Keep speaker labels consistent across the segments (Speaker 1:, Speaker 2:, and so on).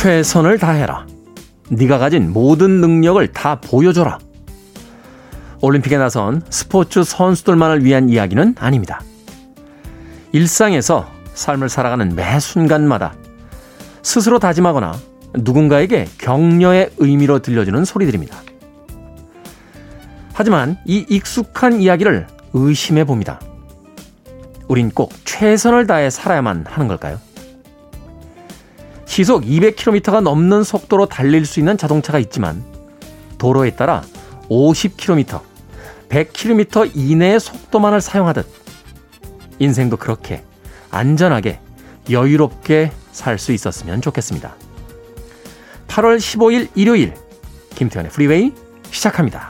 Speaker 1: 최선을 다해라. 네가 가진 모든 능력을 다 보여줘라. 올림픽에 나선 스포츠 선수들만을 위한 이야기는 아닙니다. 일상에서 삶을 살아가는 매 순간마다 스스로 다짐하거나 누군가에게 격려의 의미로 들려주는 소리들입니다. 하지만 이 익숙한 이야기를 의심해 봅니다. 우린 꼭 최선을 다해 살아야만 하는 걸까요? 시속 200km가 넘는 속도로 달릴 수 있는 자동차가 있지만 도로에 따라 50km, 100km 이내의 속도만을 사용하듯 인생도 그렇게 안전하게 여유롭게 살 수 있었으면 좋겠습니다. 8월 15일 일요일 김태현의 프리웨이 시작합니다.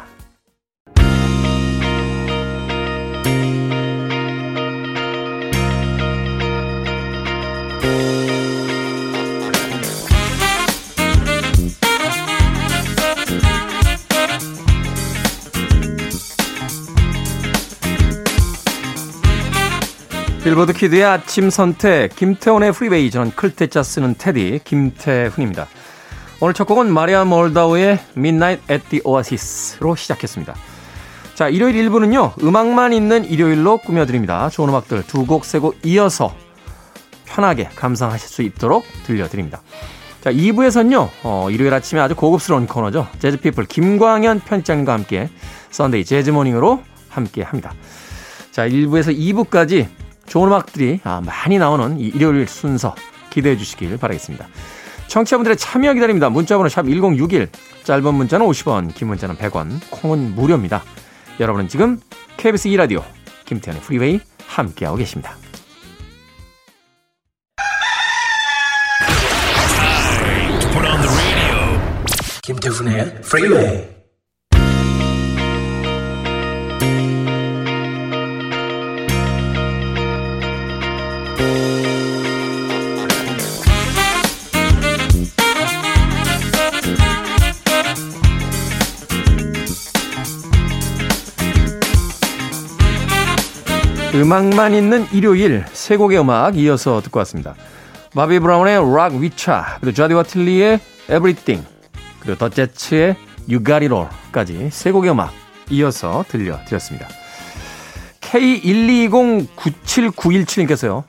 Speaker 1: 빌보드 kid의 아침 선택 김태훈의 프리웨이 저는 클 태 자 쓰는 태디 김태훈입니다. 오늘 첫 곡은 마리아 몰다우의 Midnight at the Oasis로 시작했습니다. 자, 일요일 1부는요, 음악만 있는 일요일로 꾸며드립니다. 좋은 음악들 두 곡, 세 곡 이어서 편하게 감상하실 수 있도록 들려드립니다. 자, 2부에서는요, 어, 일요일 아침에 아주 고급스러운 코너죠. 재즈피플 김광현 편집장님과 함께 Sunday 재즈 morning으로 함께 합니다. 자, 1부에서 2부까지 좋은 음악들이 아, 많이 나오는 이 일요일 순서 기대해 주시길 바라겠습니다. 청취자분들의 참여 기다립니다. 문자번호 샵 1061, 짧은 문자는 50원, 긴 문자는 100원, 콩은 무료입니다. 여러분은 지금 KBS 2라디오 김태훈의 프리웨이 함께하고 계십니다. 김태훈의 프리웨이 음악만 있는 일요일 세 곡의 음악 이어서 듣고 왔습니다. 바비 브라운의 락 위차, 그리고 자디 와틀리의 Everything, 그리고 더 제츠의 You Got It All까지 세 곡의 음악 이어서 들려드렸습니다. K12209791님께서요.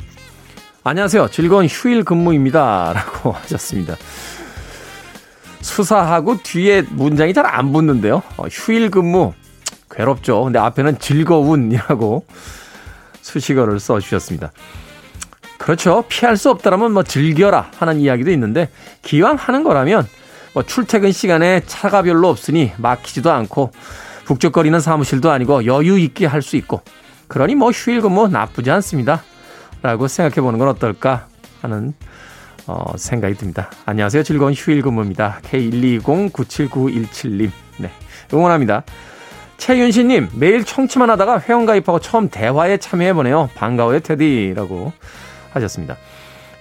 Speaker 1: 안녕하세요. 즐거운 휴일 근무입니다. 라고 하셨습니다. 수사하고 뒤에 문장이 잘 안 붙는데요. 어, 휴일 근무 괴롭죠. 근데 앞에는 즐거운이라고 수식어를 써주셨습니다. 그렇죠. 피할 수 없다라면 뭐 즐겨라 하는 이야기도 있는데 기왕 하는 거라면 뭐 출퇴근 시간에 차가 별로 없으니 막히지도 않고 북적거리는 사무실도 아니고 여유 있게 할 수 있고 그러니 뭐 휴일 근무 나쁘지 않습니다. 라고 생각해 보는 건 어떨까 하는 어, 생각이 듭니다. 안녕하세요. 즐거운 휴일 근무입니다. K120-97917님. 네. 응원합니다. 최윤신님, 매일 청취만 하다가 회원가입하고 처음 대화에 참여해보네요. 반가워요, 테디라고 하셨습니다.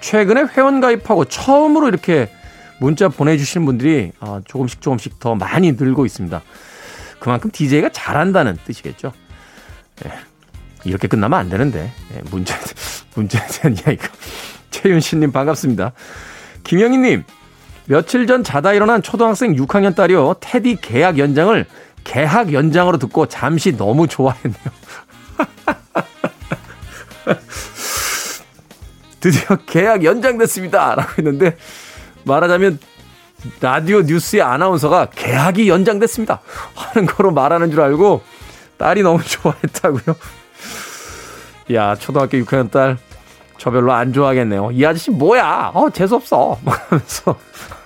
Speaker 1: 최근에 회원가입하고 처음으로 이렇게 문자 보내주시는 분들이 아, 조금씩 조금씩 더 많이 늘고 있습니다. 그만큼 DJ가 잘한다는 뜻이겠죠. 네. 이렇게 끝나면 안 되는데. 네, 문제, 문제에 대한 이야기가. 최윤신님 반갑습니다. 김영희님, 며칠 전 자다 일어난 초등학생 6학년 딸이요. 테디 계약 연장을 개학 연장으로 듣고 잠시 너무 좋아했네요. 드디어 계약 연장됐습니다. 라고 했는데 말하자면 라디오 뉴스의 아나운서가 계약이 연장됐습니다. 하는 거로 말하는 줄 알고 딸이 너무 좋아했다고요. 야, 초등학교 6학년 딸, 저 별로 안 좋아하겠네요. 이 아저씨 뭐야? 어, 재수없어. 하면서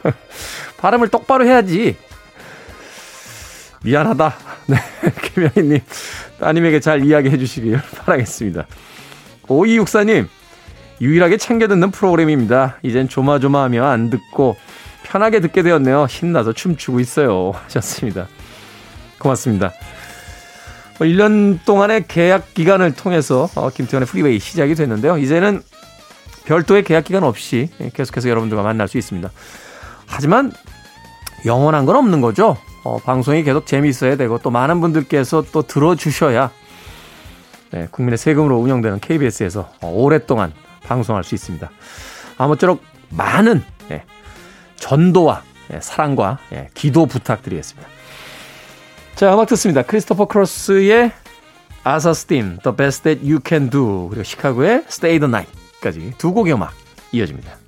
Speaker 1: 발음을 똑바로 해야지. 미안하다. 네, 김영희님, 따님에게 잘 이야기해 주시길 바라겠습니다. 5264님, 유일하게 챙겨 듣는 프로그램입니다. 이젠 조마조마하며 안 듣고 편하게 듣게 되었네요. 신나서 춤추고 있어요. 하셨습니다. 고맙습니다. 1년 뭐 동안의 계약 기간을 통해서 어, 김태현의 프리웨이 시작이 됐는데요. 이제는 별도의 계약 기간 없이 계속해서 여러분들과 만날 수 있습니다. 하지만 영원한 건 없는 거죠. 어, 방송이 계속 재미있어야 되고 또 많은 분들께서 또 들어주셔야 네, 국민의 세금으로 운영되는 KBS에서 어, 오랫동안 방송할 수 있습니다. 아무쪼록 많은 네, 전도와 예, 사랑과 예, 기도 부탁드리겠습니다. 자, 음악 듣습니다. 크리스토퍼 크로스의 아사 스팀, The Best That You Can Do, 그리고 시카고의 Stay the Night까지 두 곡의 음악 이어집니다.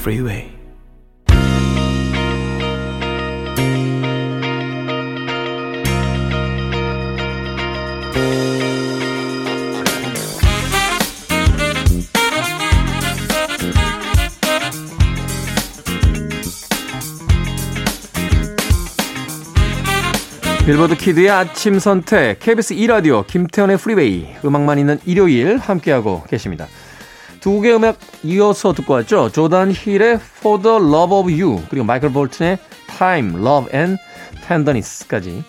Speaker 2: Freeway.
Speaker 1: 빌보드 kid의 아침 선택, KBS 2라디오, 김태훈의 프리웨이, 음악만 있는 일요일 함께하고 계십니다. 두 곡의 음악 이어서 듣고 왔죠. 조단 힐의 For the Love of You, 그리고 마이클 볼튼의 Time, Love and Tenderness까지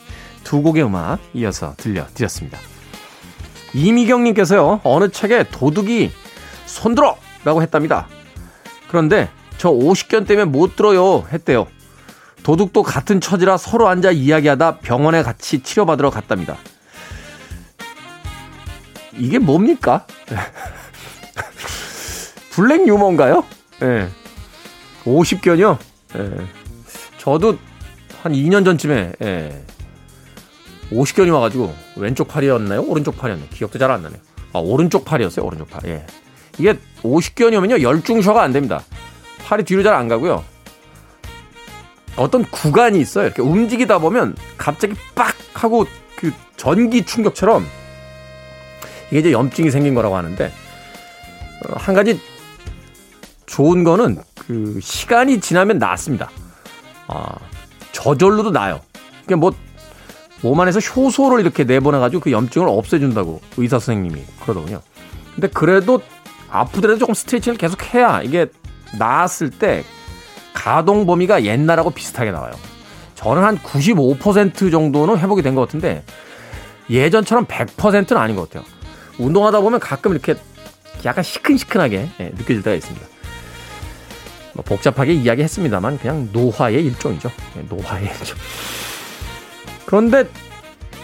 Speaker 1: 두 곡의 음악 이어서 들려드렸습니다. 이미경님께서요, 어느 댁에 도둑이 손들어! 라고 했답니다. 그런데 저 50견 때문에 못 들어요 했대요. 도둑도 같은 처지라 서로 앉아 이야기하다 병원에 같이 치료받으러 갔답니다. 이게 뭡니까? 블랙 유머인가요? 예. 네. 50견이요? 예. 네. 저도 한 2년 전쯤에, 예. 50견이 와가지고, 왼쪽 팔이었나요? 오른쪽 팔이었나요? 기억도 잘 안 나네요. 아, 오른쪽 팔이었어요, 오른쪽 팔. 예. 이게 50견이 오면요, 열중셔가 안 됩니다. 팔이 뒤로 잘 안 가고요. 어떤 구간이 있어요. 이렇게 움직이다 보면 갑자기 빡 하고 그 전기 충격처럼 이게 이제 염증이 생긴 거라고 하는데 어, 한 가지 좋은 거는 그 시간이 지나면 낫습니다. 아, 저절로도 나요. 그러니까 뭐 몸 안에서 효소를 이렇게 내보내가지고 그 염증을 없애준다고 의사 선생님이 그러더군요. 근데 그래도 아프더라도 조금 스트레칭을 계속 해야 이게 나았을 때 가동 범위가 옛날하고 비슷하게 나와요. 저는 한 95% 정도는 회복이 된 것 같은데 예전처럼 100%는 아닌 것 같아요. 운동하다 보면 가끔 이렇게 약간 시큰시큰하게 예, 느껴질 때가 있습니다. 뭐 복잡하게 이야기했습니다만 그냥 노화의 일종이죠. 예, 노화의 일종. 그런데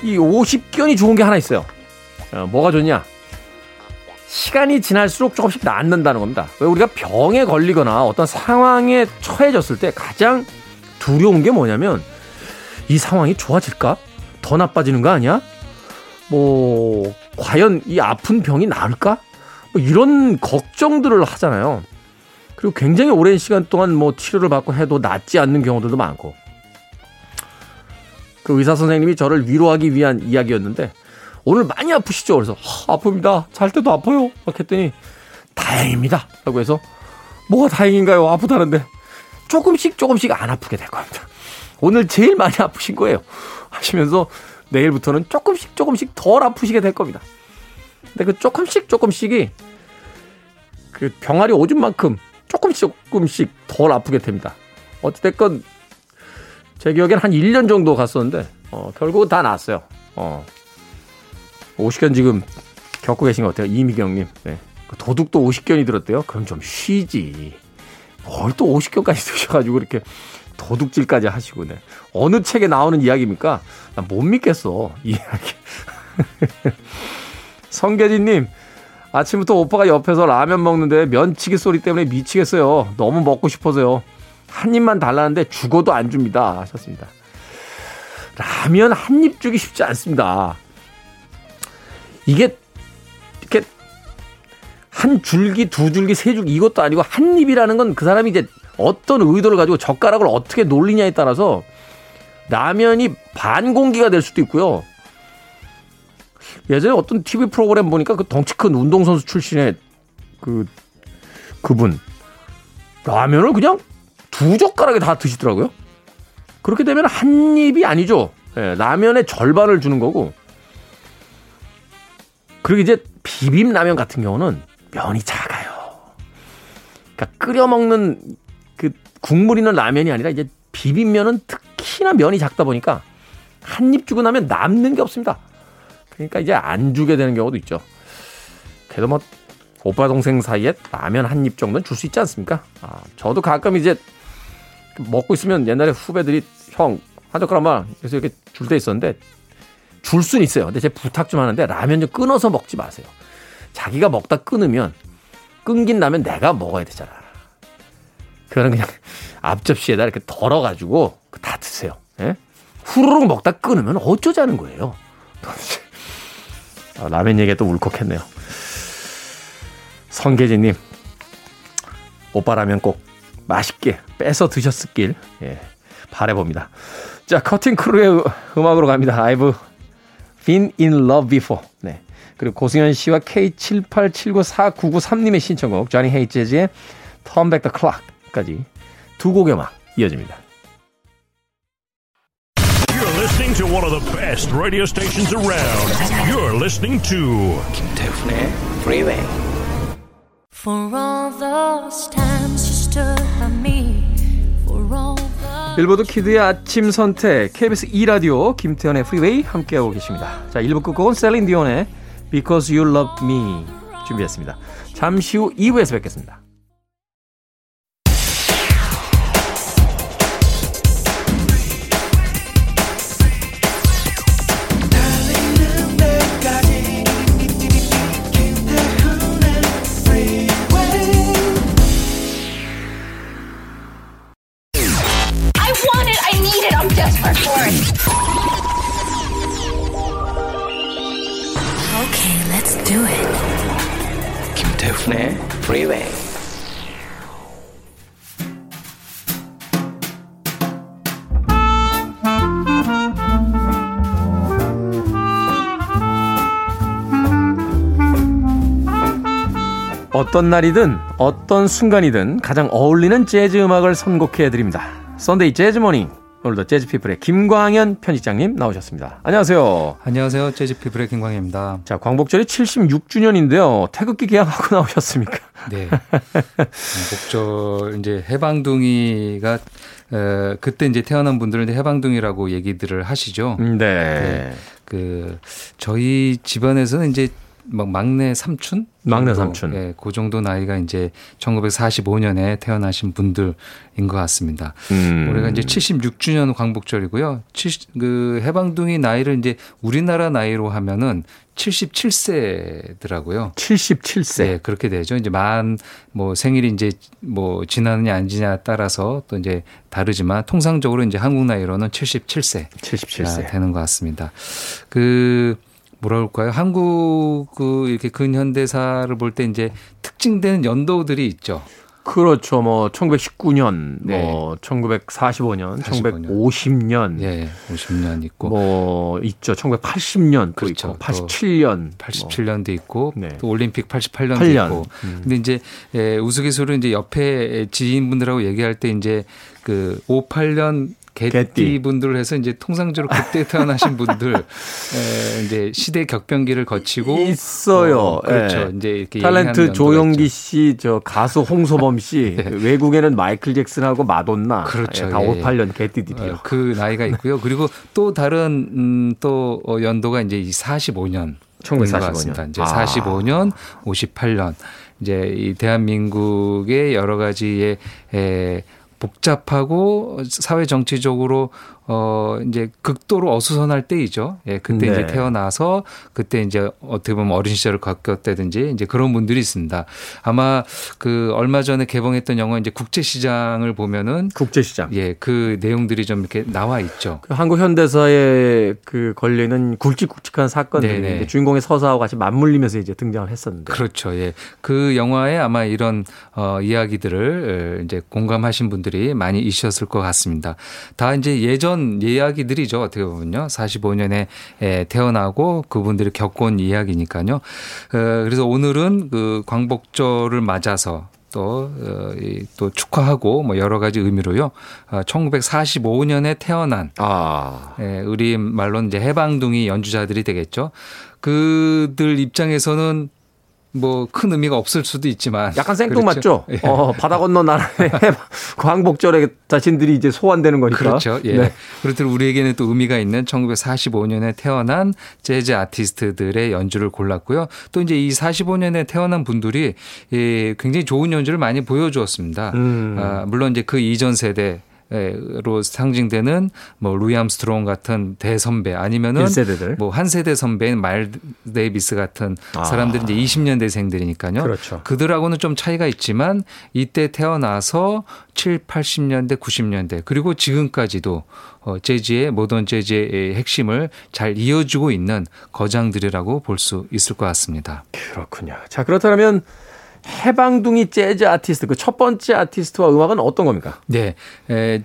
Speaker 1: 이 50견이 좋은 게 하나 있어요. 어, 뭐가 좋냐? 시간이 지날수록 조금씩 낫는다는 겁니다. 왜 우리가 병에 걸리거나 어떤 상황에 처해졌을 때 가장 두려운 게 뭐냐면 이 상황이 좋아질까? 더 나빠지는 거 아니야? 뭐 과연 이 아픈 병이 나을까? 뭐 이런 걱정들을 하잖아요. 그리고 굉장히 오랜 시간 동안 뭐 치료를 받고 해도 낫지 않는 경우들도 많고. 그 의사 선생님이 저를 위로하기 위한 이야기였는데 오늘 많이 아프시죠? 그래서 아픕니다. 잘 때도 아파요. 막 했더니 다행입니다. 라고 해서 뭐가 다행인가요? 아프다는데 조금씩 조금씩 안 아프게 될 겁니다. 오늘 제일 많이 아프신 거예요. 하시면서 내일부터는 조금씩 조금씩 덜 아프시게 될 겁니다. 근데 그 조금씩 조금씩이 그 병아리 오줌만큼 조금씩 조금씩 덜 아프게 됩니다. 어찌됐건 제 기억엔 한 1년 정도 갔었는데 어, 결국은 다 나았어요. 어, 50견 지금 겪고 계신 것 같아요. 이미경님. 네. 그 도둑도 50견이 들었대요. 그럼 좀 쉬지. 뭘또 50견까지 드셔가지고 이렇게 도둑질까지 하시고, 네. 어느 책에 나오는 이야기입니까? 나 못 믿겠어. 이 이야기. 성계진님, 아침부터 오빠가 옆에서 라면 먹는데 면치기 소리 때문에 미치겠어요. 너무 먹고 싶어서요. 한 입만 달라는데 죽어도 안 줍니다. 하셨습니다. 라면 한 입 주기 쉽지 않습니다. 이게 이렇게 한 줄기, 두 줄기, 세 줄기 이것도 아니고 한 입이라는 건 그 사람이 이제 어떤 의도를 가지고 젓가락을 어떻게 놀리냐에 따라서 라면이 반 공기가 될 수도 있고요. 예전에 어떤 TV 프로그램 보니까 그 덩치 큰 운동선수 출신의 그, 그분. 라면을 그냥 두 젓가락에 다 드시더라고요. 그렇게 되면 한 입이 아니죠. 예, 라면의 절반을 주는 거고. 그리고 이제 비빔라면 같은 경우는 면이 작아요. 그러니까 끓여 먹는 그 국물 있는 라면이 아니라 이제 비빔면은 특히나 면이 작다 보니까 한 입 주고 나면 남는 게 없습니다. 그러니까 이제 안 주게 되는 경우도 있죠. 그래도 뭐 오빠 동생 사이에 라면 한 입 정도는 줄 수 있지 않습니까? 아, 저도 가끔 이제 먹고 있으면 옛날에 후배들이 형 한 젓가락만 그래서 이렇게 줄 때 있었는데 줄 수는 있어요. 근데 제 부탁 좀 하는데 라면 좀 끊어서 먹지 마세요. 자기가 먹다 끊으면 끊긴 라면 내가 먹어야 되잖아. 그거는 그냥 앞접시에다 이렇게 덜어가지고 다 드세요. 예? 후루룩 먹다 끊으면 어쩌자는 거예요. 아, 라면 얘기가 또 울컥했네요. 성계진님, 오빠라면 꼭 맛있게 빼서 드셨을길 예, 바래봅니다. 자, 커팅 크루의 음악으로 갑니다. I've been in love before. 네. 그리고 고승현 씨와 K78794993님의 신청곡, 조니 헤이제즈의 Turn Back the Clock까지 두 곡의 음악 이어집니다.
Speaker 3: Listening to one of the best radio stations around. You're listening to
Speaker 2: 김태훈의 Freeway.
Speaker 4: For all those times you stood by me. For all the
Speaker 1: 빌보드 키드의 아침 선택 KBS 2 라디오 김태현의 프리웨이 함께하고 계십니다. 자, 1부 끝곡은 셀린 디온의 Because You Love Me 준비했습니다. 잠시 후 2부에서 뵙겠습니다. 어떤 날이든 어떤 순간이든 가장 어울리는 재즈 음악을 선곡해 드립니다. Sunday 재즈 morning. 오늘도 재즈 피플의 김광현 편집장님 나오셨습니다. 안녕하세요.
Speaker 5: 안녕하세요. 재즈 피플의 김광현입니다.
Speaker 1: 자, 광복절이 76주년인데요. 태극기 게양하고 나오셨습니까?
Speaker 5: 네. 광복절 이제 해방둥이가 어, 그때 이제 태어난 분들은 해방둥이라고 얘기들을 하시죠.
Speaker 1: 음, 네.
Speaker 5: 네. 그 저희 집안에서는 이제 막 막내 삼촌,
Speaker 1: 막내
Speaker 5: 정도,
Speaker 1: 삼촌.
Speaker 5: 예, 그 정도 나이가 이제 1945년에 태어나신 분들인 것 같습니다.
Speaker 1: 음.
Speaker 5: 올해가 이제 76주년 광복절이고요. 70, 그 해방둥이 나이를 이제 우리나라 나이로 하면은 77세더라고요.
Speaker 1: 77세.
Speaker 5: 네, 그렇게 되죠. 이제 만 뭐 생일이 이제 뭐 지나느냐 안 지냐에 따라서 또 이제 다르지만 통상적으로 이제 한국 나이로는 77세
Speaker 1: 77세.
Speaker 5: 가 되는 것 같습니다. 그 뭐라 그럴까요? 한국 그 이렇게 근현대사를 볼 때 이제 특징되는 연도들이 있죠.
Speaker 1: 그렇죠. 뭐 1919년,
Speaker 5: 네.
Speaker 1: 뭐 1945년,
Speaker 5: 45년.
Speaker 1: 1950년,
Speaker 5: 예, 50년 있고
Speaker 1: 뭐 있죠. 1980년 또
Speaker 5: 그렇죠.
Speaker 1: 있고 87년,
Speaker 5: 87년도 있고
Speaker 1: 네.
Speaker 5: 또 올림픽 88년도
Speaker 1: 8년.
Speaker 5: 있고.
Speaker 1: 음.
Speaker 5: 근데 이제 에, 우스갯소리로 이제 옆에 지인분들하고 얘기할 때 이제 그 58년
Speaker 1: 개띠.
Speaker 5: 개띠 분들 해서 이제 통상적으로 그때 태어나신 분들 에, 이제 시대 격변기를 거치고
Speaker 1: 있어요.
Speaker 5: 어, 그렇죠.
Speaker 1: 예.
Speaker 5: 이제 이렇게
Speaker 1: 탤런트 조용기. 씨, 저 가수 홍소범 씨, 외국에는 마이클 잭슨하고 마돈나,
Speaker 5: 그렇죠.
Speaker 1: 예, 다
Speaker 5: 예.
Speaker 1: 58년 개띠들이요.
Speaker 5: 어, 그 나이가 있고요. 그리고 또 다른 음, 또 어, 연도가 이제 이 45년.
Speaker 1: 1945년.
Speaker 5: 이제
Speaker 1: 아.
Speaker 5: 45년, 58년. 이제 이 대한민국의 여러 가지의 에, 복잡하고 사회 정치적으로 어 이제 극도로 어수선할 때이죠. 예, 그때
Speaker 1: 네.
Speaker 5: 이제 태어나서 그때 이제 어떻게 보면 어린 시절을 겪었다든지 이제 그런 분들이 있습니다. 아마 그 얼마 전에 개봉했던 영화 이제 국제시장을 보면은
Speaker 1: 국제시장.
Speaker 5: 예, 그 내용들이 좀 이렇게 나와 있죠.
Speaker 1: 그 한국 현대사에 그 걸리는 굵직굵직한 사건들이 주인공의 서사와 같이 맞물리면서 이제 등장을 했었는데.
Speaker 5: 그렇죠. 예. 그 영화에 아마 이런 어 이야기들을 이제 공감하신 분들이 많이 있으셨을 것 같습니다. 다 이제 예전 이야기들이죠. 어떻게 보면요. 45년에 에, 태어나고 그분들이 겪어온 이야기니까요. 어, 그래서 오늘은 그 광복절을 맞아서 또, 어, 이, 또 축하하고 뭐 여러 가지 의미로요. 어, 1945년에 태어난
Speaker 1: 아.
Speaker 5: 예, 우리 말로는 이제 해방둥이 연주자들이 되겠죠. 그들 입장에서는 뭐 큰 의미가 없을 수도 있지만
Speaker 1: 약간 생뚱맞죠?
Speaker 5: 그렇죠. 예.
Speaker 1: 어, 바다 건너 나라의 광복절에 자신들이 이제 소환되는 거니까.
Speaker 5: 그렇죠. 예.
Speaker 1: 네.
Speaker 5: 그렇듯 우리에게는 또 의미가 있는 1945년에 태어난 재즈 아티스트들의 연주를 골랐고요. 또 이제 이 45년에 태어난 분들이 예, 굉장히 좋은 연주를 많이 보여주었습니다.
Speaker 1: 음.
Speaker 5: 아, 물론 이제 그 이전 세대 로 상징되는 뭐 루이 암스트롱 같은 대선배 아니면은
Speaker 1: 1세대들.
Speaker 5: 뭐 한 세대 선배인 마일스 데이비스 같은
Speaker 1: 아.
Speaker 5: 사람들이 이제 20년대생들이니까요.
Speaker 1: 그렇죠.
Speaker 5: 그들하고는 좀 차이가 있지만 이때 태어나서 7, 80년대, 90년대 그리고 지금까지도 어, 재즈의 모던 재즈의 핵심을 잘 이어주고 있는 거장들이라고 볼 수 있을 것 같습니다.
Speaker 1: 그렇군요. 자, 그렇다면 해방둥이 재즈 아티스트 그 첫 번째 아티스트와 음악은 어떤 겁니까?
Speaker 5: 네. 에,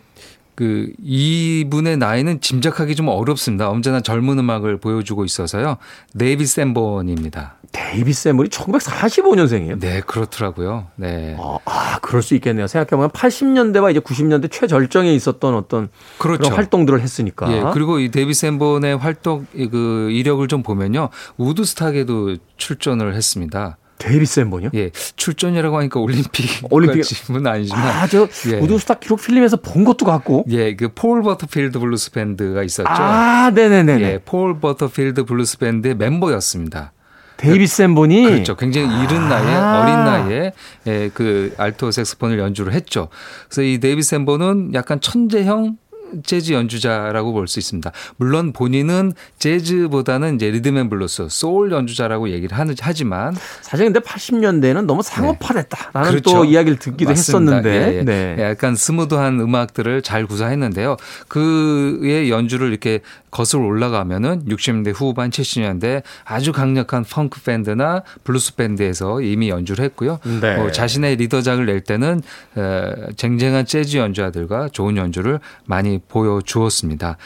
Speaker 5: 그 이분의 나이는 짐작하기 좀 어렵습니다. 언제나 젊은 음악을 보여주고 있어서요. 데이비드 샌본입니다.
Speaker 1: 데이비드 샌본이 1945년생이에요.
Speaker 5: 네, 그렇더라고요. 네.
Speaker 1: 아, 아, 그럴 수 있겠네요. 생각해보면 80년대와 이제 90년대 최절정에 있었던 어떤 그
Speaker 5: 그렇죠.
Speaker 1: 런 활동들을 했으니까.
Speaker 5: 예, 그리고 이 데이비드 샌본의 활동 그 이력을 좀 보면요. 우드스탁에도 출전을 했습니다.
Speaker 1: 데이비드 샌본이요?
Speaker 5: 예, 출전이라고 하니까 올림픽
Speaker 1: 올림픽-
Speaker 5: 까지는 아니지만
Speaker 1: 아, 저
Speaker 5: 예.
Speaker 1: 우드스탁 기록 필름에서 본 것도 같고.
Speaker 5: 예, 그 폴 버터필드 블루스 밴드가 있었죠.
Speaker 1: 아, 네 네네네.
Speaker 5: 예, 폴 버터필드 블루스 밴드의 멤버였습니다.
Speaker 1: 데이비드 샌본이
Speaker 5: 그렇죠. 굉장히 이른 나이에
Speaker 1: 아.
Speaker 5: 어린 나이에 예, 그 알토 색소폰을 연주를 했죠. 그래서 이 데이비드 샌본은 약간 천재형 재즈 연주자라고 볼 수 있습니다. 물론 본인은 재즈보다는 이제 리듬 앤 블루스, 소울 연주자라고 얘기를 하는 하지만
Speaker 1: 사실 근데 80년대는 너무 상업화됐다라는
Speaker 5: 그렇죠.
Speaker 1: 또 이야기를 듣기도
Speaker 5: 맞습니다.
Speaker 1: 했었는데.
Speaker 5: 예, 예.
Speaker 1: 네.
Speaker 5: 약간 smooth한 음악들을 잘 구사했는데요. 그의 연주를 이렇게 거슬러 올라가면은 60년대 후반 70년대 아주 강력한 펑크 밴드나 블루스 밴드에서 이미 연주를 했고요.
Speaker 1: 네.
Speaker 5: 어, 자신의 리더작을 낼 때는 에, 쟁쟁한 재즈 연주자들과 좋은 연주를 많이 보여주었습니다.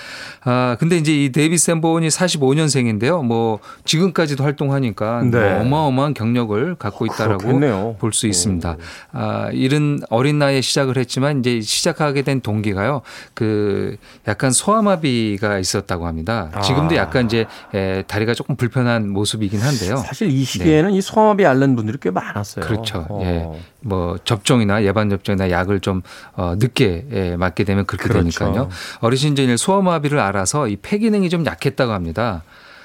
Speaker 5: 아 근데 이제 이 데이비드 샌본이 45년생인데요. 뭐 지금까지도 활동하니까
Speaker 1: 네.
Speaker 5: 뭐 어마어마한 경력을 갖고 있다라고
Speaker 1: 그렇겠네요.
Speaker 5: 볼수 있습니다. 아, 이른 어린 나이에 시작을 했지만 이제 시작하게 된 동기가요. 그 약간 소아마비가 있었다고 합니다. 지금도
Speaker 1: 아.
Speaker 5: 약간 이제 에, 다리가 조금 불편한 모습이긴 한데요.
Speaker 1: 사실 이 시기에는 이 소아마비 앓는 분들이 꽤 많았어요.
Speaker 5: 네. 그렇죠.
Speaker 1: 어.
Speaker 5: 예. 뭐 접종이나 예방 접종이나 약을 좀 어, 늦게 예, 맞게 되면 그렇게
Speaker 1: 그렇죠.
Speaker 5: 되니까요. 어린 시절에 소아마비를 앓아서 이 폐 기능이 좀 약했다고 합니다.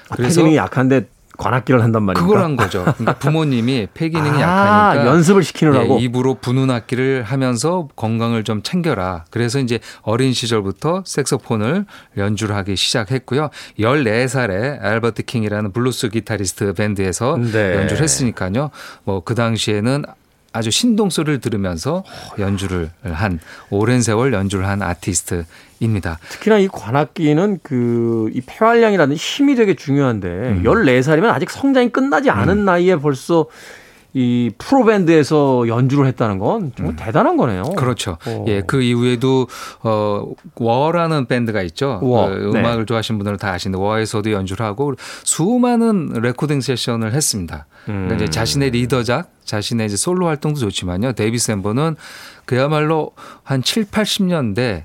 Speaker 1: 아, 폐 기능이 약한데 관악기를 한단 말입니까?
Speaker 5: 그걸 한 거죠. 그러니까 부모님이 폐 기능이
Speaker 1: 아,
Speaker 5: 약하니까
Speaker 1: 연습을 시키느라고.
Speaker 5: 예, 입으로 부는 악기를 하면서 건강을 좀 챙겨라. 그래서 이제 어린 시절부터 색소폰을 연주를 하기 시작했고요. 14살에 알버트 킹이라는 블루스 기타리스트 밴드에서
Speaker 1: 네.
Speaker 5: 연주를 했으니까요. 뭐 그 당시에는 아주 신동 소리를 들으면서 연주를 한 오랜 세월 연주를 한 아티스트입니다.
Speaker 1: 특히나 이 관악기는 그 이 폐활량이랑 힘이 되게 중요한데
Speaker 5: 음.
Speaker 1: 14살이면 아직 성장이 끝나지 않은 나이에 벌써 이 프로 밴드에서 연주를 했다는 건 정말 대단한 거네요.
Speaker 5: 음. 그렇죠.
Speaker 1: 어.
Speaker 5: 예, 그 이후에도 어 워라는 밴드가 있죠.
Speaker 1: 워,
Speaker 5: 그
Speaker 1: 네.
Speaker 5: 음악을 좋아하시는 분들은 다 아시는데 워에서도 연주를 하고 수많은 레코딩 세션을 했습니다. 그러니까 이제
Speaker 1: 음.
Speaker 5: 자신의 리더작, 자신의 이제 솔로 활동도 좋지만요. 데이비드 샌본은 그야말로 한 7, 80년대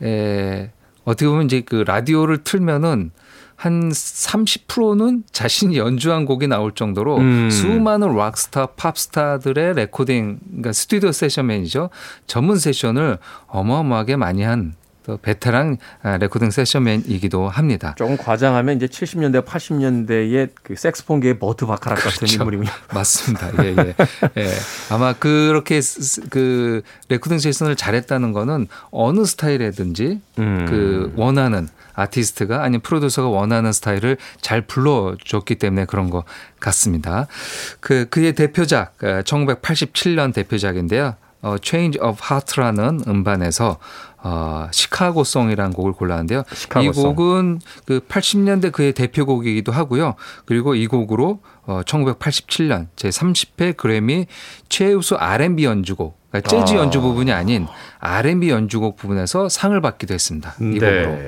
Speaker 5: 에 어떻게 보면 이제 그 라디오를 틀면은 한 30%는 자신이 연주한 곡이 나올 정도로
Speaker 1: 음.
Speaker 5: 수많은 락스타, 팝스타들의 레코딩, 그러니까 스튜디오 세션맨이죠. 전문 세션을 어마어마하게 많이 한 또 베테랑 아, 레코딩 세션맨이기도 합니다.
Speaker 1: 조금 과장하면 이제 70년대, 80년대의 그 색소폰계의 버트 바카락 같은
Speaker 5: 그렇죠.
Speaker 1: 인물이군요.
Speaker 5: 맞습니다. 예, 예. 예. 아마 그렇게 스- 그 레코딩 세션을 잘했다는 거는 어느 스타일이든지
Speaker 1: 음.
Speaker 5: 그 원하는 아티스트가 아니면 프로듀서가 원하는 스타일을 잘 불어줬기 때문에 그런 것 같습니다. 그 그의 대표작 1987년 대표작인데요. 어, Change of Heart라는 음반에서 어, Chicago Song이라는 곡을 골랐는데요. 이
Speaker 1: Chicago Song.
Speaker 5: 곡은 그 80년대 그의 대표곡이기도 하고요. 그리고 이 곡으로 어, 1987년 제 30회 그래미 최우수 R&B 연주곡, 그러니까 재즈
Speaker 1: 아.
Speaker 5: 연주 부분이 아닌 R&B 연주곡 부분에서 상을 받기도 했습니다. 이
Speaker 1: 네.
Speaker 5: 곡으로.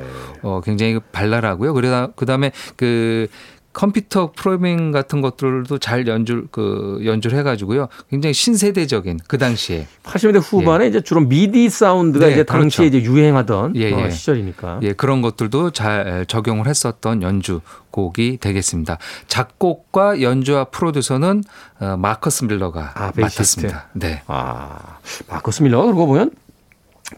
Speaker 5: 어, 굉장히 발랄하고요. 그러다 그다음에 그 컴퓨터 프로그래밍 같은 것들도 잘 연주 그 연주를 해가지고요. 굉장히 신세대적인 그 당시에
Speaker 1: 80년대 후반에 이제 주로 미디 사운드가
Speaker 5: 네,
Speaker 1: 이제 당시에
Speaker 5: 그렇죠.
Speaker 1: 이제 유행하던
Speaker 5: 예,
Speaker 1: 어,
Speaker 5: 예.
Speaker 1: 시절이니까.
Speaker 5: 예, 그런 것들도 잘 적용을 했었던 연주곡이 되겠습니다. 작곡과 연주와 프로듀서는 어, 마커스 밀러가
Speaker 1: 아.
Speaker 5: 맡았습니다. 네.
Speaker 1: 아, 마커스 밀러가 그러고 보면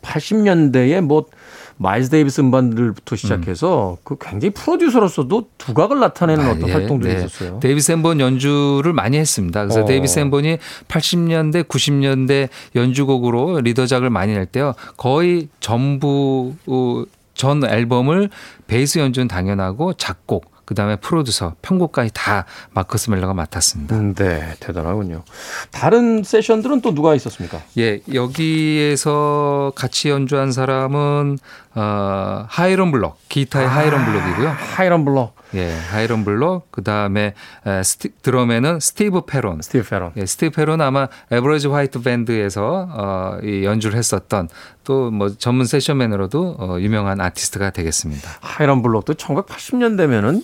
Speaker 1: 80년대에 뭐 마일스 데이비스 음반들부터 시작해서 그 굉장히 프로듀서로서도 두각을 나타내는
Speaker 5: 아,
Speaker 1: 어떤
Speaker 5: 예,
Speaker 1: 활동들이
Speaker 5: 네.
Speaker 1: 있었어요.
Speaker 5: 데이비드 샌본 연주를 많이 했습니다. 그래서
Speaker 1: 어.
Speaker 5: 데이비드 샌본이 80년대, 90년대 연주곡으로 리더작을 많이 낼 때요. 거의 전부 어, 전 앨범을 베이스 연주는 당연하고 작곡, 그다음에 프로듀서, 편곡까지 다 마커스 밀러가 맡았습니다.
Speaker 1: 음, 네, 대단하군요. 다른 세션들은 또 누가 있었습니까?
Speaker 5: 예, 여기에서 같이 연주한 사람은 어, 하이럼 블록, 기타의 하이럼 블록이고요.
Speaker 1: 하이럼 블록,
Speaker 5: 예, 하이럼 블록, 그다음에 에, 스티, 드럼에는 스티브 페론.
Speaker 1: 스티브 페론.
Speaker 5: 예, 스티브 페론 아마 애버리지 화이트 밴드에서 어, 이 연주를 했었던 또 뭐 전문 세션맨으로도 어, 유명한 아티스트가 되겠습니다.
Speaker 1: 하이럼 블록도 1980년대면은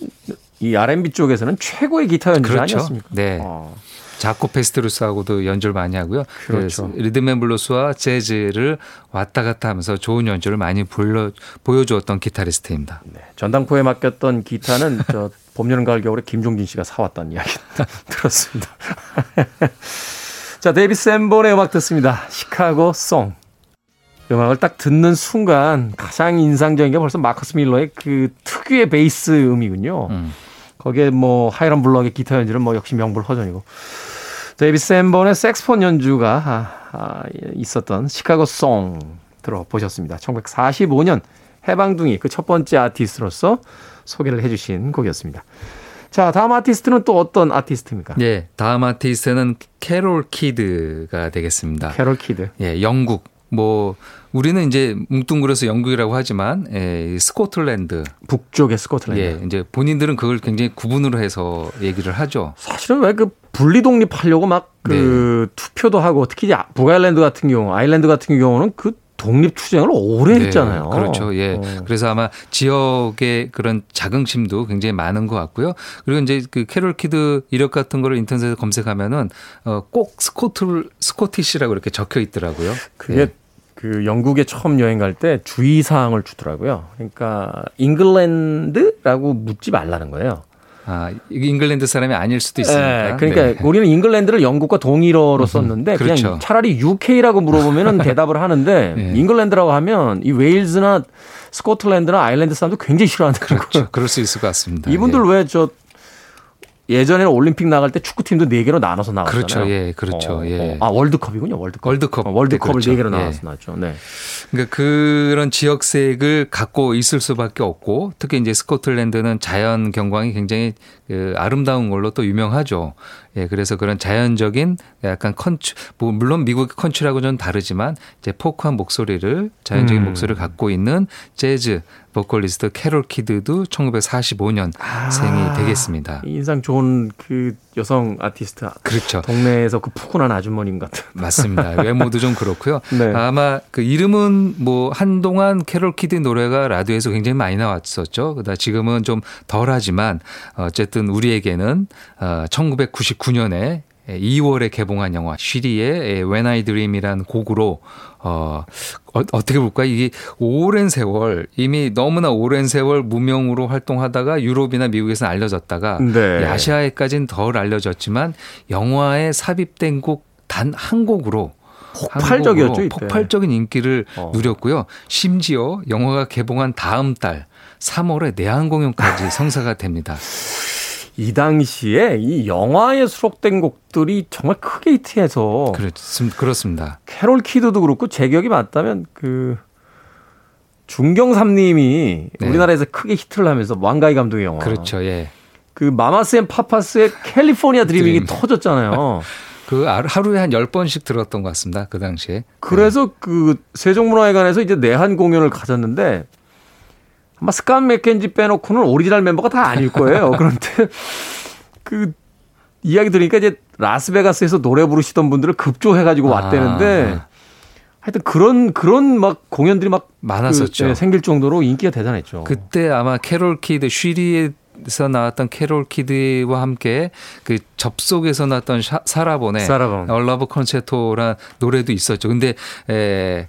Speaker 1: 이 R&B 쪽에서는 최고의 기타 연주자
Speaker 5: 그렇죠.
Speaker 1: 아니었습니까?
Speaker 5: 네.
Speaker 1: 어,
Speaker 5: 자코 파스토리우스하고도 연주를 많이 하고요.
Speaker 1: 그렇죠.
Speaker 5: 그 리듬앤블루스와 재즈를 왔다 갔다 하면서 좋은 연주를 많이 보여, 보여주었던 기타리스트입니다.
Speaker 1: 네. 전당포에 맡겼던 기타는 저 봄, 여름, 가을, 겨울에 김종진 씨가 사왔다는 이야기 들었습니다. 자, 데이비드 샌본의 음악 듣습니다. Chicago Song. 음악을 딱 듣는 순간 가장 인상적인 게 벌써 마커스 밀러의 그 특유의 베이스 음이군요.
Speaker 5: 음.
Speaker 1: 거기에 뭐 하이럼 블록의 기타 연주는 뭐 역시 명불허전이고 데이비드 샌본의 색소폰 연주가 아, 아, 있었던 Chicago Song 들어보셨습니다. 1945년 해방둥이 그 첫 번째 아티스트로서 소개를 해주신 곡이었습니다. 자 다음 아티스트는 또 어떤 아티스트입니까?
Speaker 5: 예, 다음 아티스트는 캐롤 키드가 되겠습니다.
Speaker 1: 캐롤 키드.
Speaker 5: 예, 영국. 뭐 우리는 이제 뭉뚱그려서 영국이라고 하지만 예, 이 스코틀랜드.
Speaker 1: 북쪽의 스코틀랜드.
Speaker 5: 예, 이제 본인들은 그걸 굉장히 구분으로 해서 얘기를 하죠.
Speaker 1: 사실은 왜 그 분리 독립하려고 막 그 투표도 하고 특히 이제 북아일랜드 같은 경우, 아일랜드 같은 경우는 그 독립 투쟁을 오래
Speaker 5: 네,
Speaker 1: 했잖아요.
Speaker 5: 그렇죠. 예.
Speaker 1: 어.
Speaker 5: 그래서 아마 지역의 그런 자긍심도 굉장히 많은 것 같고요. 그리고 이제 그 캐롤 키드 이력 같은 거를 인터넷에 검색하면은 어 꼭 스코틀 Scottish라고 이렇게 적혀 있더라고요.
Speaker 1: 그게
Speaker 5: 예.
Speaker 1: 그 영국에 처음 여행 갈 때 주의 사항을 주더라고요. 그러니까 잉글랜드라고 묻지 말라는 거예요.
Speaker 5: 아, 잉글랜드 사람이 아닐 수도 있으니까.
Speaker 1: 예, 그러니까
Speaker 5: 네.
Speaker 1: 우리는 잉글랜드를 영국과 동일어로 썼는데 그냥
Speaker 5: 그렇죠.
Speaker 1: 차라리 UK라고 물어보면은 대답을 하는데
Speaker 5: 네.
Speaker 1: 잉글랜드라고 하면 이 웨일즈나 스코틀랜드나 아일랜드 사람도 굉장히 싫어하는 거예요.
Speaker 5: 그렇죠. 그럴 수 있을 것 같습니다.
Speaker 1: 이분들
Speaker 5: 예.
Speaker 1: 왜저 예전에는 올림픽 나갈 때 축구팀도 네 개로 나눠서 나갔잖아요.
Speaker 5: 그렇죠. 예, 그렇죠. 예.
Speaker 1: 아 월드컵이군요. 월드컵.
Speaker 5: 월드컵
Speaker 1: 어, 월드컵을 때네
Speaker 5: 그렇죠.
Speaker 1: 개로
Speaker 5: 예.
Speaker 1: 나눠서 나왔죠. 네.
Speaker 5: 그러니까 그런 지역색을 갖고 있을 수밖에 없고 특히 이제 스코틀랜드는 자연 경관이 굉장히 그 아름다운 걸로 또 유명하죠. 예, 그래서 그런 자연적인 약간 컨츄, 뭐 물론 미국의 컨츄라고 는 다르지만 이제 포크한 목소리를 자연적인
Speaker 1: 음.
Speaker 5: 목소리를 갖고 있는 재즈 보컬리스트 캐롤 키드도 1945년 생이 되겠습니다.
Speaker 1: 인상 좋은 그 여성 아티스트.
Speaker 5: 그렇죠.
Speaker 1: 동네에서 그 푸근한 아주머님 같은.
Speaker 5: 맞습니다. 외모도 좀 그렇고요.
Speaker 1: 네.
Speaker 5: 아마 그 이름은 뭐 한동안 캐롤 키드 노래가 라디오에서 굉장히 많이 나왔었죠. 그다 지금은 좀 덜하지만 어쨌든 우리에게는 어 1999년에 2월에 개봉한 영화 쉬리의 When I Dream이라는 곡으로 어, 어 어떻게 볼까 이게 오랜 세월 이미 너무나 오랜 세월 무명으로 활동하다가 유럽이나 미국에서는 알려졌다가
Speaker 1: 네.
Speaker 5: 이 아시아에까지는 덜 알려졌지만 영화에 삽입된 곡 단 한 곡으로
Speaker 1: 폭발적이었죠, 이때.
Speaker 5: 폭발적인 인기를
Speaker 1: 어.
Speaker 5: 누렸고요. 심지어 영화가 개봉한 다음 달 3월에 내한 공연까지 성사가 됩니다.
Speaker 1: 이 당시에 이 영화에 수록된 곡들이 정말 크게 히트해서
Speaker 5: 그렇습, 그렇습니다.
Speaker 1: 캐롤 키드도 그렇고 제 기억이 맞다면 그 중경삼림이
Speaker 5: 네.
Speaker 1: 우리나라에서 크게 히트를 하면서 왕가위 감독의 영화.
Speaker 5: 그렇죠. 예.
Speaker 1: 그 마마스 앤 파파스의 California Dreaming이
Speaker 5: 드림.
Speaker 1: 터졌잖아요.
Speaker 5: 그 하루에 한 10번씩 들었던 것 같습니다. 그 당시에.
Speaker 1: 그래서 그 세종문화회관에서 이제 내한 공연을 가졌는데 아마 스캇 맥켄지 빼놓고는 오리지널 멤버가 다 아닐 거예요. 그런데 그 이야기 들으니까 이제 라스베가스에서 노래 부르시던 분들을 급조해가지고
Speaker 5: 아.
Speaker 1: 왔대는데 하여튼 그런 그런 막 공연들이 막
Speaker 5: 많았었죠.
Speaker 1: 그, 예, 생길 정도로 인기가 대단했죠.
Speaker 5: 그때 아마 캐롤 키드 쉬리에서 나왔던 캐롤 키드와 함께 그 접속에서 나왔던 샤- 사라 본의
Speaker 1: 사라 본.
Speaker 5: A Lover's Concerto란 노래도 있었죠. 근데 에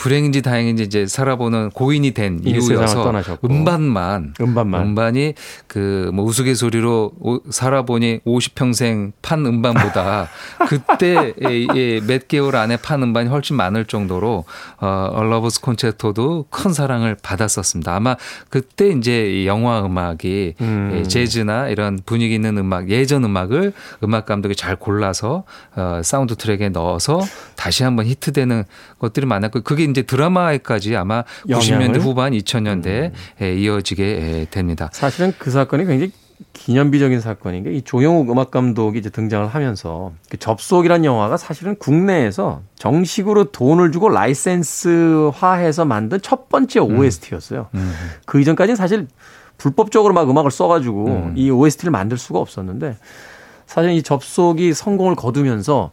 Speaker 5: 불행인지 다행인지 이제 사라 본은 고인이
Speaker 1: 된이
Speaker 5: 이후여서. 음반만
Speaker 1: 음반만.
Speaker 5: 음반이 그 뭐 우스갯소리로 오- 사라 본이 50평생 판 음반보다 그때 예, 예, 몇 개월 안에 판 음반이 훨씬 많을 정도로 어 A Lover's Concerto도 큰 사랑을 받았었습니다. 아마 그때 이제 이 영화 음악이
Speaker 1: 음.
Speaker 5: 예, 재즈나 이런 분위기 있는 음악 예전 음악을 음악 감독이 잘 골라서 어 사운드 트랙에 넣어서 다시 한번 히트되는 것들이 많았고 그게 이제 드라마에까지 아마
Speaker 1: 영향을?
Speaker 5: 90년대 후반 2000년대에 에 이어지게 에, 됩니다.
Speaker 1: 사실은 그 사건이 굉장히 기념비적인 사건인 게 이 조영욱 음악 감독이 이제 등장을 하면서 그 접속이란 영화가 사실은 국내에서 정식으로 돈을 주고 라이센스화해서 만든 첫 번째 OST였어요.
Speaker 5: 음.
Speaker 1: 그 이전까지는 사실 불법적으로 막 음악을 써가지고
Speaker 5: 음.
Speaker 1: 이 OST를 만들 수가 없었는데 사실 이 접속이 성공을 거두면서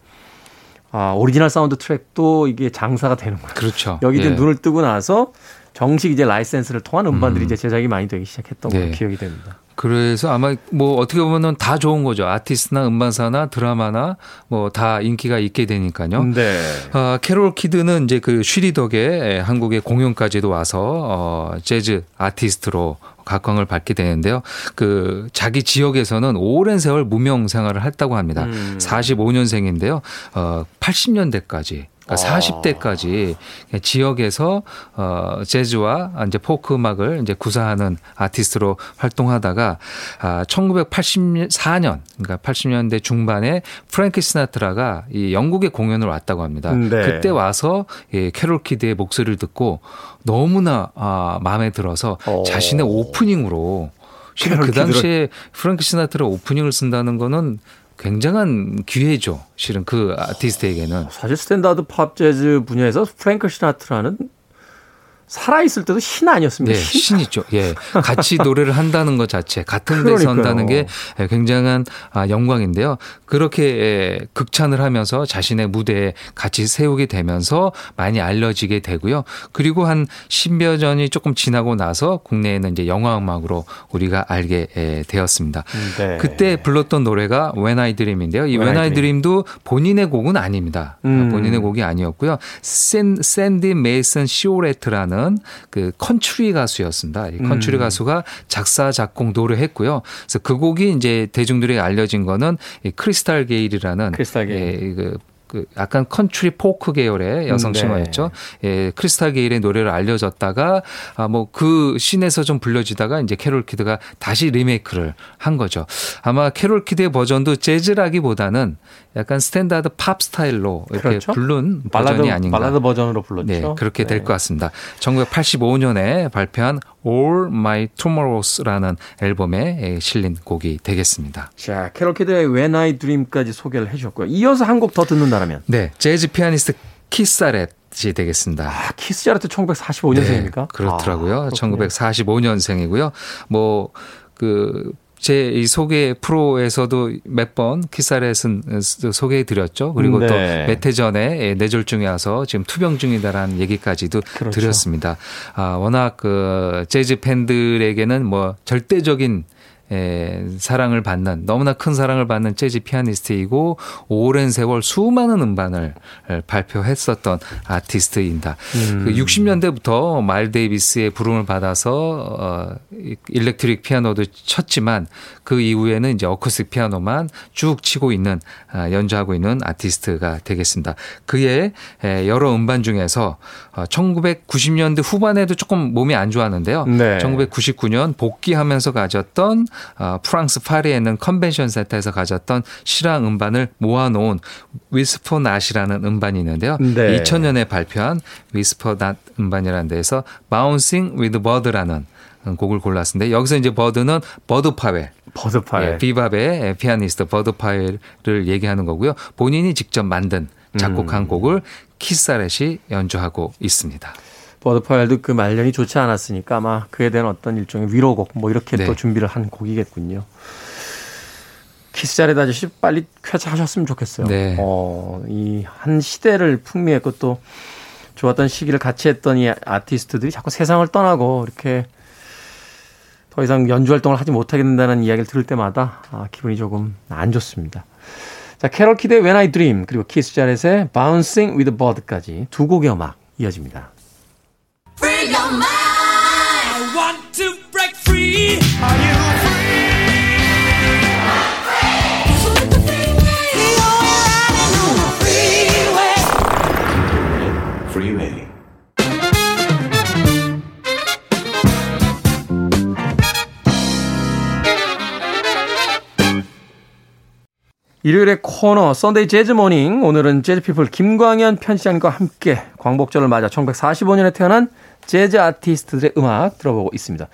Speaker 1: 아, 오리지널 사운드 트랙도 이게 장사가 되는 거예요.
Speaker 5: 그렇죠.
Speaker 1: 여기 이제
Speaker 5: 예.
Speaker 1: 눈을 뜨고 나서 정식 이제 라이센스를 통한 음반들이
Speaker 5: 음.
Speaker 1: 이제 제작이 많이 되기 시작했던 걸로
Speaker 5: 네.
Speaker 1: 기억이 됩니다.
Speaker 5: 그래서 아마 뭐 어떻게 보면은 다 좋은 거죠. 아티스트나 음반사나 드라마나 뭐 다 인기가 있게 되니까요.
Speaker 1: 네.
Speaker 5: 아, 캐롤 키드는 이제 그 쉬리 덕에 한국의 공연까지도 와서 어, 재즈 아티스트로 각광을 받게 되는데요. 그 자기 지역에서는 오랜 세월 무명 생활을 했다고 합니다.
Speaker 1: 음.
Speaker 5: 45년생인데요. 어, 80년대까지 그러니까
Speaker 1: 아.
Speaker 5: 40대까지 지역에서 어 재즈와 이제 포크 음악을 이제 구사하는 아티스트로 활동하다가 아 1984년 그러니까 80년대 중반에 프랭키 시나트라가 이 영국에 공연을 왔다고 합니다.
Speaker 1: 네.
Speaker 5: 그때 와서 이 캐롤 키드의 목소리를 듣고 너무나 아 마음에 들어서
Speaker 1: 어.
Speaker 5: 자신의 오프닝으로 실은 그 당시에 프랭키 시나트라 오프닝을 쓴다는 거는 굉장한 기회죠. 실은 그 아티스트에게는.
Speaker 1: 사실 스탠다드 팝 재즈 분야에서 프랭크 시나트라는 살아있을 때도 신 아니었습니까?
Speaker 5: 네,
Speaker 1: 신?
Speaker 5: 신이죠. 예. 같이 노래를 한다는 것 자체, 같은 데서
Speaker 1: 그러니까요.
Speaker 5: 한다는 게 굉장한 아, 영광인데요. 그렇게 예, 극찬을 하면서 자신의 무대에 같이 세우게 되면서 많이 알려지게 되고요. 그리고 한 10여 년이 조금 지나고 나서 국내에는 이제 영화 음악으로 우리가 알게 예, 되었습니다.
Speaker 1: 네.
Speaker 5: 그때 불렀던 노래가 When I Dream인데요. 이
Speaker 1: When
Speaker 5: When
Speaker 1: I
Speaker 5: Dream도 본인의 곡은 아닙니다.
Speaker 1: 음.
Speaker 5: 본인의 곡이 아니었고요. 샌, 샌디 메이슨 시오레트라는 그 컨츄리 가수였습니다. 이 컨츄리
Speaker 1: 음.
Speaker 5: 가수가 작사, 작곡, 노래했고요. 그래서 그 곡이 이제 대중들에게 알려진 거는 이 크리스탈 게일이라는
Speaker 1: 크리스탈 게일.
Speaker 5: 예, 그, 그 약간 컨트리 포크 계열의 여성
Speaker 1: 음, 네.
Speaker 5: 싱어였죠. 예, 크리스탈 게일의 노래를 알려졌다가 아 뭐그 scene에서 좀 불려지다가 이제 캐롤 키드가 다시 리메이크를 한 거죠. 아마 캐롤 키드의 버전도 재즈라기보다는 약간 스탠다드 팝 스타일로 이렇게
Speaker 1: 그렇죠.
Speaker 5: 부른
Speaker 1: 발라드,
Speaker 5: 버전이 아닌가.
Speaker 1: 발라드 버전으로 불렀죠.
Speaker 5: 네, 그렇게 될
Speaker 1: 네.
Speaker 5: 것 같습니다. 1985년에 발표한 All My Tomorrows라는 앨범에 예, 실린 곡이 되겠습니다.
Speaker 1: 자, 캐롤 키드의 When I Dream까지 소개를 해주셨고요. 이어서 한 곡 더 듣는다면
Speaker 5: 네, 재즈 피아니스트 키스 자렛이 되겠습니다.
Speaker 1: 아, 키스 자렛 1945년생입니까?
Speaker 5: 네, 그렇더라고요.
Speaker 1: 아,
Speaker 5: 1945년생이고요. 뭐 그 제 이 소개 프로에서도 몇 번 키스 자렛은 소개해 드렸죠. 그리고
Speaker 1: 네.
Speaker 5: 또몇 해 전에 뇌졸중에 와서 지금 투병 중이다라는 얘기까지도
Speaker 1: 그렇죠.
Speaker 5: 드렸습니다. 아, 워낙 그 재즈 팬들에게는 뭐 절대적인 에, 사랑을 받는 너무나 큰 사랑을 받는 재즈 피아니스트이고 오랜 세월 수많은 음반을 에, 발표했었던 아티스트입니다.
Speaker 1: 음.
Speaker 5: 그 60년대부터 마일스 데이비스의 부름을 받아서 어, 이- electric 피아노도 쳤지만 그 이후에는 이제 어쿠스틱 피아노만 쭉 치고 있는 아, 연주하고 있는 아티스트가 되겠습니다. 그의 에, 여러 음반 중에서 어, 1990년대 후반에도 조금 몸이 안 좋았는데요.
Speaker 1: 네.
Speaker 5: 1999년 복귀하면서 가졌던 어, 프랑스 파리에 있는 컨벤션 센터에서 가졌던 실황 음반을 모아놓은 Whisper Not이라는 음반이 있는데요.
Speaker 1: 네.
Speaker 5: 2000년에 발표한 Whisper Not 음반이라는 데서 Bouncing with Bud라는 곡을 골랐는데 여기서 이제 버드는 버드 파웰,
Speaker 1: 버드 파웰.
Speaker 5: 예, 비밥의 피아니스트 버드 파웰을 얘기하는 거고요. 본인이 직접 만든 작곡한
Speaker 1: 음.
Speaker 5: 곡을 키스 자렛이 연주하고 있습니다.
Speaker 1: 버드 파웰도 그 말년이 좋지 않았으니까 아마 그에 대한 어떤 일종의 위로곡 뭐 이렇게
Speaker 5: 네.
Speaker 1: 또 준비를 한 곡이겠군요. 키스 자렛 아저씨 빨리 쾌차하셨으면 좋겠어요.
Speaker 5: 네.
Speaker 1: 어, 이 한 시대를 풍미했고 또 좋았던 시기를 같이 했던 이 아티스트들이 자꾸 세상을 떠나고 이렇게 더 이상 연주 활동을 하지 못하게 된다는 이야기를 들을 때마다 아, 기분이 조금 안 좋습니다. 자, 캐럴 키드의 When I Dream 그리고 키스 자렛의 Bouncing with Bird까지 두 곡의 음악 이어집니다. 일요일의 코너 썬데이 재즈 모닝 오늘은 재즈피플 김광현 편집장님과 함께 광복절을 맞아 1945년에 태어난 재즈 아티스트들의 음악 들어보고 있습니다.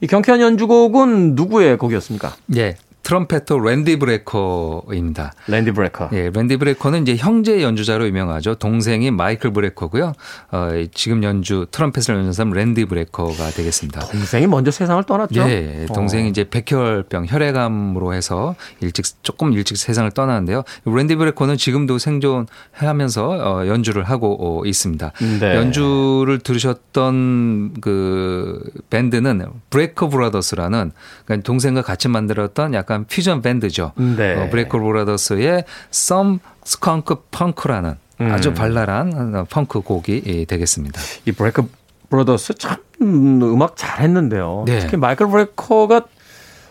Speaker 1: 이 경쾌한 연주곡은 누구의 곡이었습니까?
Speaker 5: 예. 트럼페터 랜디 브레커입니다.
Speaker 1: 랜디 브레커.
Speaker 5: 예, 랜디 브레커는 이제 형제 연주자로 유명하죠. 동생이 마이클 브레커고요. 어, 지금 연주 트럼펫을 연주한 사람 랜디 브레커가 되겠습니다.
Speaker 1: 동생이 먼저 세상을 떠났죠.
Speaker 5: 예, 동생이
Speaker 1: 어.
Speaker 5: 이제 백혈병 혈액암으로 해서 일찍 조금 일찍 세상을 떠나는데요. 랜디 브레커는 지금도 생존하면서 어, 연주를 하고 어, 있습니다.
Speaker 1: 네.
Speaker 5: 연주를 들으셨던 그 밴드는 브레커 브라더스라는 그러니까 동생과 같이 만들었던 약간 퓨전 밴드죠.
Speaker 1: 네.
Speaker 5: 어, 브레커 브라더스의 Some Skunk Funk라는
Speaker 1: 음.
Speaker 5: 아주 발랄한 어, 펑크 곡이 예, 되겠습니다.
Speaker 1: 이 브레커 브라더스 참 음, 음악 잘했는데요.
Speaker 5: 네.
Speaker 1: 특히 마이클 브레커가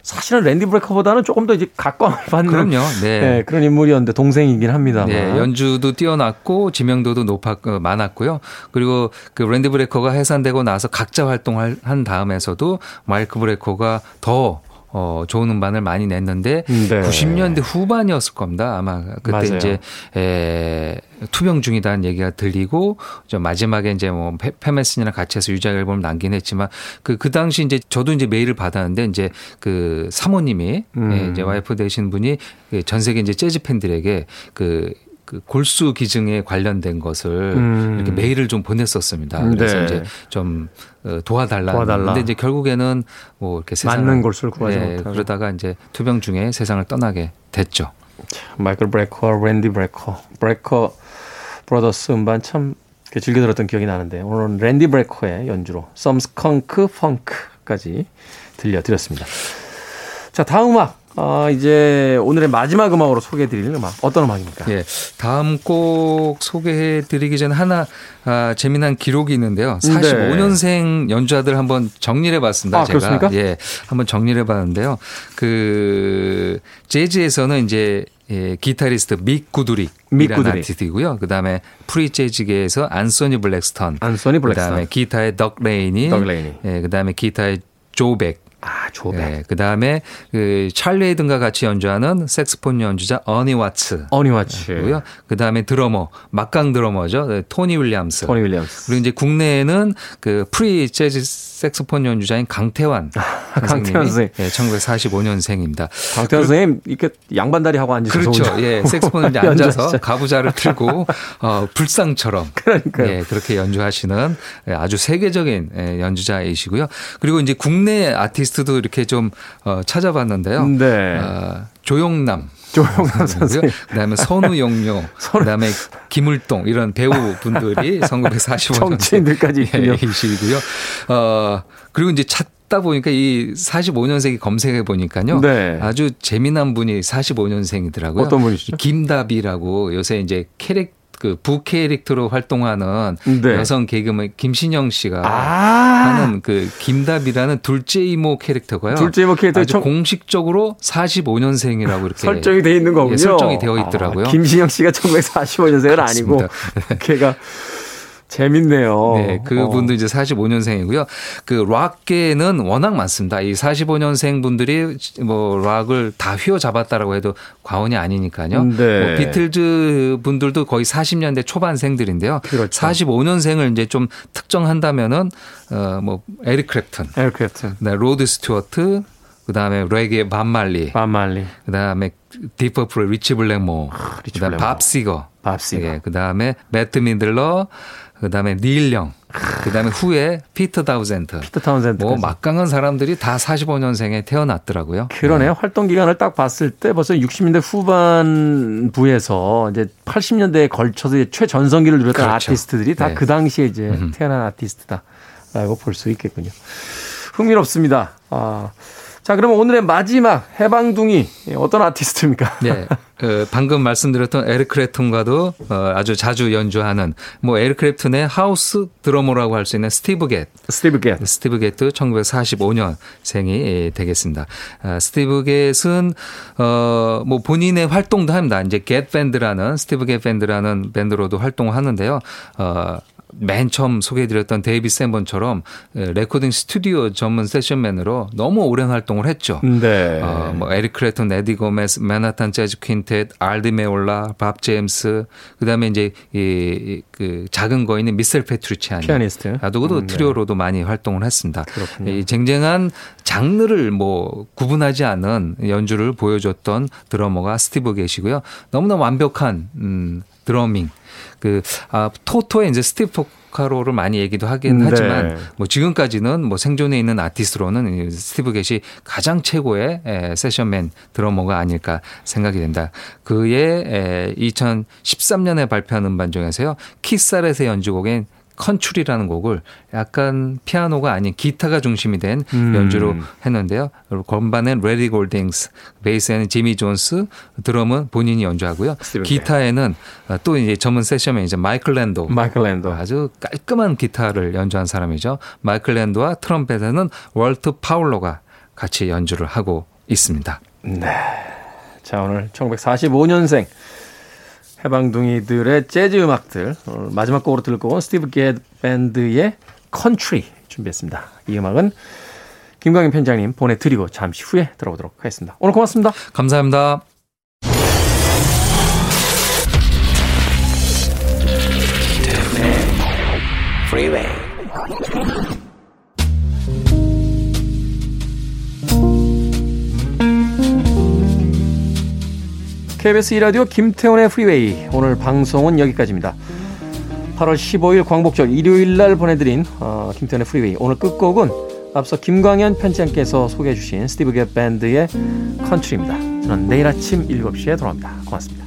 Speaker 1: 사실은 랜디 브레커보다는 조금 더 이제 각광을 받는
Speaker 5: 그럼요. 네.
Speaker 1: 네, 그런 인물이었는데 동생이긴 합니다만.
Speaker 5: 네, 연주도 뛰어났고 지명도도 높았 어, 많았고요. 그리고 그 랜디 브레커가 해산되고 나서 각자 활동을 한 다음에서도 마이클 브레커가 더 어, 좋은 음반을 많이 냈는데
Speaker 1: 네.
Speaker 5: 90년대 후반이었을 겁니다. 아마 그때
Speaker 1: 맞아요.
Speaker 5: 이제 에, 투병 중이다는 얘기가 들리고 저 마지막에 이제 뭐 팻- 팻 메스니랑 같이 해서 유작 앨범을 남긴 했지만 그그 당시 이제 저도 이제 메일을 받았는데 이제 그 사모님이
Speaker 1: 음.
Speaker 5: 예, 이제 와이프 되신 분이 그전 세계 이제 재즈 팬들에게 그 그 골수 기증에 관련된 것을
Speaker 1: 음.
Speaker 5: 이렇게 메일을 좀 보냈었습니다. 그래서
Speaker 1: 네.
Speaker 5: 이제 좀 어, 도와달라.
Speaker 1: 도와달라.
Speaker 5: 근데 이제 결국에는 뭐 이렇게 세상을
Speaker 1: 맞는 골수를 구하지
Speaker 5: 예,
Speaker 1: 못하고.
Speaker 5: 그러다가 이제 투병 중에 세상을 떠나게 됐죠.
Speaker 1: 마이클 브레커, 랜디 브레커, 브레커 브라더스 음반 참 즐겨 들었던 기억이 나는데 오늘은 랜디 브레이커의 연주로 Some Skunk Funk까지 들려드렸습니다. 자 다음 음악 아, 이제 오늘의 마지막 음악으로 소개해 드릴 음악 어떤 음악입니까?
Speaker 5: 예. 다음 곡 소개해 드리기 전에 하나 아, 재미난 기록이 있는데요. 45년생 연주자들 한번 정리를 해 봤습니다.
Speaker 1: 아,
Speaker 5: 제가.
Speaker 1: 그렇습니까?
Speaker 5: 예. 한번 정리를 해 봤는데요. 그 재즈에서는 이제 예, 기타리스트 믹 구두릭
Speaker 1: 믹
Speaker 5: 이라는. 아티스트이고요. 그다음에 프리 재즈계에서 안소니 블랙스턴.
Speaker 1: 안소니 블랙스턴.
Speaker 5: 그다음에 기타의 덕 레이니.
Speaker 1: 덕 레이니.
Speaker 5: 예, 그다음에 기타의 조 벡.
Speaker 1: 아 조 벡.
Speaker 5: 예, 그다음에 그 찰리 헤이든과 같이 연주하는 색소폰 연주자 어니 와츠.
Speaker 1: 어니 와츠.
Speaker 5: 고요. 그다음에 드러머, 막강 드러머죠. 네, 토니 윌리엄스.
Speaker 1: 토니 윌리엄스.
Speaker 5: 그리고 이제 국내에는 그 프리 재즈 색소폰 연주자인 강태환 선생님이
Speaker 1: 강태환 선생님.
Speaker 5: 예, 1945년생입니다.
Speaker 1: 강태환 선생님 이렇게 양반다리 하고 앉으셔서
Speaker 5: 그렇죠. 예, 색소폰을 이제. 앉아서 가부좌를 틀고 어, 불상처럼
Speaker 1: 그러니까요.
Speaker 5: 예, 그렇게 연주하시는 예, 아주 세계적인 예, 연주자이시고요. 그리고 이제 국내 아티스트도 이렇게 좀 어, 찾아봤는데요.
Speaker 1: 네.
Speaker 5: 어, 조용남
Speaker 1: 조용남 선생님.
Speaker 5: 그다음에 선우용료, 그다음에 김을동 이런 배우분들이 1945년
Speaker 1: 정치인들까지.
Speaker 5: 이시고요. 어 그리고 이제 찾다 보니까 이 45년생이 검색해 보니까요.
Speaker 1: 네.
Speaker 5: 아주 재미난 분이 45년생이더라고요.
Speaker 1: 어떤 분이시죠?
Speaker 5: 김다비라고 요새 이제 캐릭 그 부캐릭터로 활동하는
Speaker 1: 네.
Speaker 5: 여성 개그맨 김신영 씨가
Speaker 1: 아.
Speaker 5: 하는 그 김다비라는 둘째 이모 캐릭터고요.
Speaker 1: 둘째 이모 캐릭터
Speaker 5: 아주
Speaker 1: 청-
Speaker 5: 공식적으로 45년생이라고 이렇게
Speaker 1: 설정이 돼 있는 거군요.
Speaker 5: 예, 설정이 되어 있더라고요.
Speaker 1: 아, 김신영 씨가 1945년생은 아니고
Speaker 5: 그렇습니다.
Speaker 1: 걔가 재밌네요.
Speaker 5: 네, 그분도 이제 45년생이고요. 그 락계는 워낙 많습니다. 이 45년생 분들이 뭐 락을 다 휘어잡았다라고 해도 과언이 아니니까요.
Speaker 1: 네.
Speaker 5: 뭐 비틀즈 분들도 거의 40년대 초반생들인데요.
Speaker 1: 그렇죠.
Speaker 5: 45년생을 이제 좀 특정한다면은 어뭐 에릭 클랩튼,
Speaker 1: 에릭 클랩튼,
Speaker 5: 그다음에 로드 스튜어트, 그다음에 레게 밥 말리,
Speaker 1: 밥 말리,
Speaker 5: 그다음에 딥 퍼플의 리치 블랙모어,
Speaker 1: 아, 리치
Speaker 5: 그다음에
Speaker 1: 블랙모어.
Speaker 5: 밥 시거,
Speaker 1: 밥 시거.
Speaker 5: 예, 그다음에 베트 미들러, 그다음에 닐 영, 그다음에 후에 피트 타운센드.
Speaker 1: 피트 타운센드.
Speaker 5: 뭐 막강한 사람들이 다 45년생에 태어났더라고요.
Speaker 1: 그러네요. 활동 기간을 딱 봤을 때 벌써 60년대 후반부에서 이제 80년대에 걸쳐서 이제 최전성기를 누렸던
Speaker 5: 그렇죠.
Speaker 1: 아티스트들이 다
Speaker 5: 네.
Speaker 1: 그 당시에 이제 태어난 아티스트다라고 볼 수 있겠군요. 흥미롭습니다. 아, 자, 그러면 오늘의 마지막 해방둥이 어떤 아티스트입니까?
Speaker 5: 네. 그 방금 말씀드렸던 에릭 클랩튼과도 어, 아주 자주 연주하는 뭐 에릭 클랩튼의 하우스 드러머라고 할 수 있는 스티브 갯.
Speaker 1: 스티브 갯.
Speaker 5: 스티브 갯도 1945년 생이 되겠습니다. 아, 스티브 갯은 어뭐 본인의 활동도 합니다. 이제 갯 밴드라는 스티브 갯 밴드라는 밴드로도 활동을 하는데요. 어 맨 처음 소개해드렸던 데이비 샌번처럼 레코딩 스튜디오 전문 세션맨으로 너무 오랜 활동을 했죠.
Speaker 1: 네.
Speaker 5: 어, 뭐 에릭 클랩튼, 에디 고메스, 맨하탄 재즈 퀸텟, 알 디 메올라, 밥 제임스, 그다음에 이제 이 그 작은 거인은 미셸 페트루치아니,
Speaker 1: 피아니스트.
Speaker 5: 아, 누구도
Speaker 1: 음, 네.
Speaker 5: 트리오로도 많이 활동을 했습니다.
Speaker 1: 그렇군요.
Speaker 5: 이 쟁쟁한 장르를 뭐 구분하지 않은 연주를 보여줬던 드러머가 스티브 갯이고요. 너무나 완벽한 음, drumming. 그, 아, 토토의 이제 스티브 포카로를 많이 얘기도 하긴
Speaker 1: 네.
Speaker 5: 하지만 뭐 지금까지는 뭐 생존에 있는 아티스트로는 이 스티브 갯이 가장 최고의 에, 세션맨 드러머가 아닐까 생각이 된다. 그의 에, 2013년에 발표한 음반 중에서요. 키스 자렛의 연주곡인 컨트리라는 곡을 약간 피아노가 아닌 기타가 중심이 된
Speaker 1: 음.
Speaker 5: 연주로 했는데요. 건반엔 래리 골딩스, 베이스에는 지미 존슨, 드럼은 본인이 연주하고요.
Speaker 1: 스티븐
Speaker 5: 기타에는 또 이제 전문 세션맨 이제 마이클 랜도
Speaker 1: 마이클 랜도.
Speaker 5: 아주 깔끔한 기타를 연주한 사람이죠. 마이클 랜도와 트럼펫에는 월트 파울러가 같이 연주를 하고 있습니다.
Speaker 1: 자, 오늘 1945년생 해방둥이들의 재즈 음악들 마지막 곡으로 들을 곡은 스티브 갯 밴드의 컨트리 준비했습니다. 이 음악은 김광현 편집장님 보내드리고 잠시 후에 들어보도록 하겠습니다. 오늘 고맙습니다.
Speaker 5: 감사합니다.
Speaker 2: Freeway.
Speaker 1: KBS 2라디오 김태훈의 프리웨이 오늘 방송은 여기까지입니다. 8월 15일 광복절 일요일 날 보내드린 어, 김태훈의 프리웨이 오늘 끝곡은 앞서 김광현 편집장께서 소개해 주신 스티브 갯 밴드의 컨트리입니다. 저는 내일 아침 7시에 돌아옵니다. 고맙습니다.